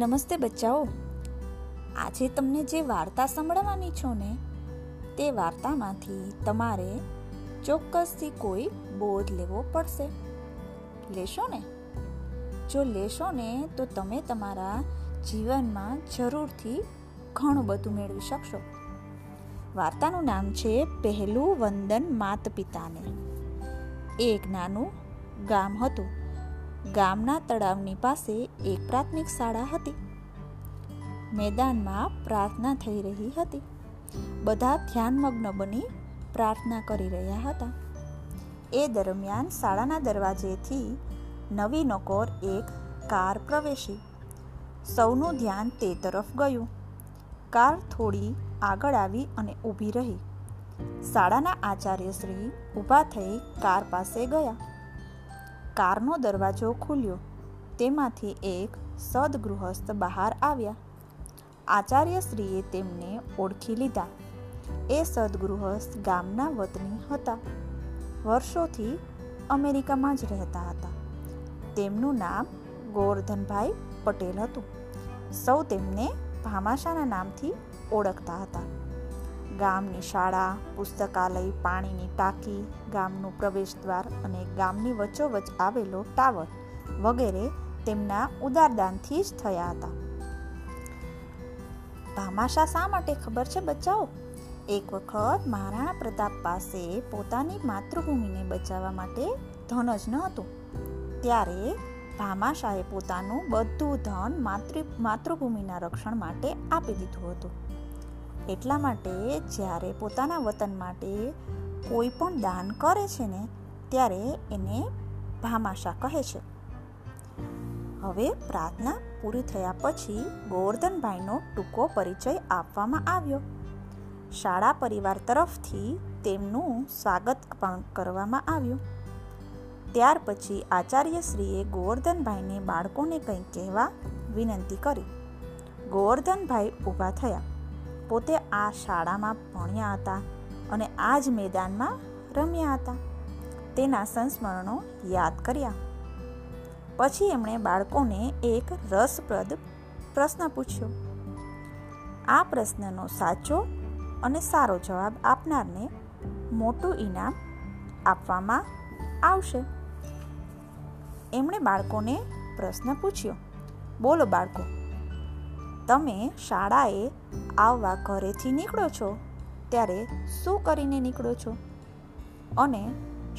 નમસ્તે બચ્ચાઓ. આજે તમને જે વાર્તા સંભળાવવાની છો ને, તે વાર્તામાંથી તમારે ચોક્કસથી કોઈ બોધ લેવો પડશે. લેશો ને? જો લેશો ને, તો તમે તમારા જીવનમાં જરૂરથી ઘણું બધું મેળવી શકશો. વાર્તાનું નામ છે પહેલું વંદન માત પિતાને એક નાનું ગામ હતું. ગામના તળાવની પાસે એક પ્રાથમિક શાળા હતી. મેદાનમાં પ્રાર્થના થઈ રહી હતી. બધા ધ્યાનમગ્ન બની પ્રાર્થના કરી રહ્યા હતા. એ દરમિયાન શાળાના દરવાજેથી નવી નકોર એક કાર પ્રવેશી. સૌનું ધ્યાન તે તરફ ગયું. કાર થોડી આગળ આવી અને ઊભી રહી. શાળાના આચાર્યશ્રી ઊભા થઈ કાર પાસે ગયા. કારનો દરવાજો ખુલ્યો. તેમાંથી એક સદગૃહસ્થ બહાર આવ્યા. આચાર્યશ્રીએ તેમને ઓળખી લીધા. એ સદગૃહસ્થ ગામના વતની હતા. વર્ષોથી અમેરિકામાં જ રહેતા હતા. તેમનું નામ ગોવર્ધનભાઈ પટેલ હતું. સૌ તેમને ભામાશાના નામથી ઓળખતા હતા. ગામની શાળા, પુસ્તકાલય, પાણીની ટાંકી, ગામનું પ્રવેશદ્વાર અને ગામની વચ્ચોવચ આવેલો ટાવર વગેરે તેમના ઉદારદાનથી જ થયા હતા. ભામાશા શા માટે ખબર છે બચ્ચાઓ? એક વખત મહારાણા પ્રતાપ પાસે પોતાની માતૃભૂમિને બચાવવા માટે ધન જ ન હતું. ત્યારે ભામાશાએ પોતાનું બધું ધન માતૃ, માતૃભૂમિના રક્ષણ માટે આપી દીધું હતું. એટલા માટે જ્યારે પોતાના વતન માટે કોઈ પણ દાન કરે છે ને, ત્યારે એને ભામાશા કહે છે. હવે પ્રાર્થના પૂરી થયા પછી ગોવર્ધનભાઈનો ટૂંકો પરિચય આપવામાં આવ્યો. શાળા પરિવાર તરફથી તેમનું સ્વાગત પણ કરવામાં આવ્યું. ત્યાર પછી આચાર્યશ્રીએ ગોવર્ધનભાઈને બાળકોને કંઈક કહેવા વિનંતી કરી. ગોવર્ધનભાઈ ઊભા થયા. પોતે આ શાળામાં ભણ્યા હતા અને આ જ મેદાનમાં રમ્યા હતા. તેના સંસ્મરણો યાદ કર્યા. પછી એમણે બાળકોને એક રસપ્રદ પ્રશ્ન પૂછ્યો. આ પ્રશ્નનો સાચો અને સારો જવાબ આપનારને મોટું ઇનામ આપવામાં આવશે. એમણે બાળકોને પ્રશ્ન પૂછ્યો. બોલો બાળકો તમે શાળાએ આવવા ઘરેથી નીકળો છો, ત્યારે શું કરીને નીકળો છો? અને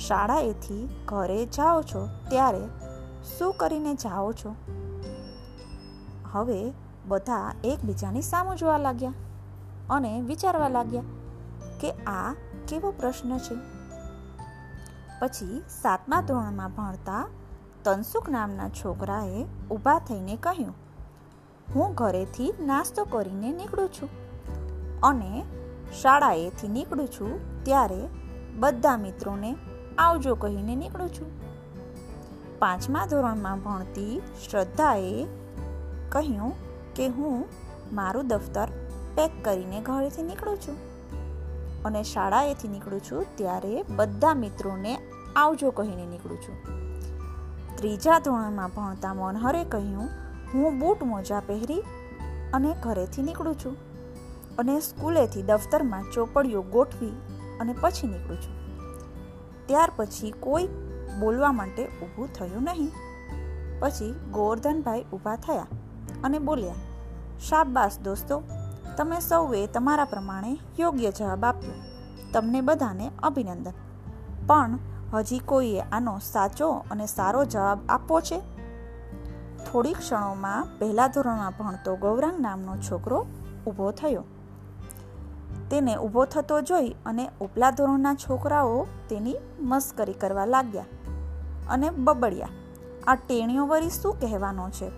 શાળાએથી ઘરે જાઓ છો, ત્યારે શું કરીને જાઓ છો? હવે બધા એકબીજાની સામું જોવા લાગ્યા અને વિચારવા લાગ્યા કે આ કેવો પ્રશ્ન છે. પછી સાતમા ધોરણમાં ભણતા તનસુખ નામના છોકરાએ ઊભા થઈને કહ્યું હું ઘરેથી નાસ્તો કરીને નીકળું છું. અને શાળાએથી નીકળું છું ત્યારે બધા મિત્રોને આવજો કહીને નીકળું છું. પાંચમા ધોરણમાં ભણતી શ્રદ્ધાએ કહ્યું કે હું મારું દફતર પેક કરીને ઘરેથી નીકળું છું. અને શાળાએથી નીકળું છું ત્યારે બધા મિત્રોને આવજો કહીને નીકળું છું. ત્રીજા ધોરણમાં ભણતા મનહરે કહ્યું હું બૂટ મોજા પહેરી અને ઘરેથી નીકળું છું અને સ્કૂલેથી દફતરમાં ચોપડીઓ ગોઠવી અને પછી નીકળું છું. ત્યાર પછી કોઈ બોલવા માટે ઊભું થયું નહીં. પછી ગોવર્ધનભાઈ ઊભા થયા અને બોલ્યા, શાબાશ દોસ્તો, તમે સૌએ તમારા પ્રમાણે યોગ્ય જવાબ આપ્યો. તમને બધાને અભિનંદન. પણ હજી કોઈએ આનો સાચો અને સારો જવાબ આપવો છે? થોડી ક્ષણોમાં પહેલા ધોરણમાં ભણતો ગૌરાંગ નામનો છોકરો ઊભો થયો. તેને ઊભો થતો જોઈ અને ઉપલા ધોરણના છોકરાઓ તેની મસ્કરી કરવા લાગ્યા અને બબડ્યા. આ ટેણીઓ વરી શું કહેવાનો છે?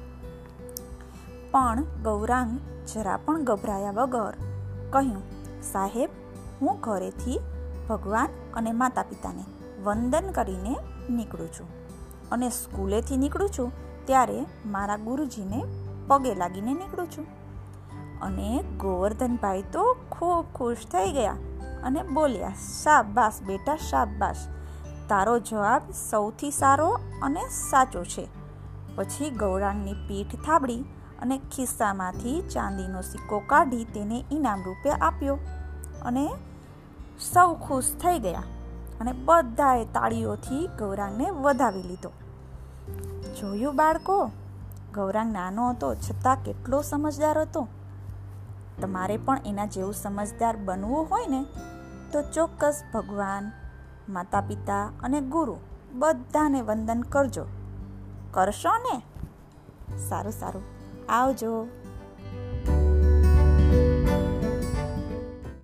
પણ ગૌરાંગ જરા પણ ગભરાયા વગર કહ્યું, સાહેબ, હું ઘરેથી ભગવાન અને માતા પિતાને વંદન કરીને નીકળું છું અને સ્કૂલેથી નીકળું છું. ત્યારે મારા ગુરુજીને પગે લાગીને નીકળું છું. અને ગોવર્ધનભાઈ તો ખૂબ ખુશ થઈ ગયા અને બોલ્યા, શાબાશ બેટા, શાબાશ. તારો જવાબ સૌથી સારો અને સાચો છે. પછી ગૌરાંગની પીઠ થાબડી અને ખિસ્સામાંથી ચાંદીનો સિક્કો કાઢી તેને ઇનામ રૂપે આપ્યો અને સૌ ખુશ થઈ ગયા અને બધાએ તાળીઓથી ગૌરાંગને વધાવી લીધો. જોયું બાળકો? ગૌરાંગ નાનો હતો, છતાં કેટલો સમજદાર હતો. તમારે પણ એના જેવું સમજદાર બનવું હોય ને, તો ચોક્કસ ભગવાન માતા પિતા અને ગુરુ બધાને વંદન કરજો. કરશો ને? સારું સારું. આવજો.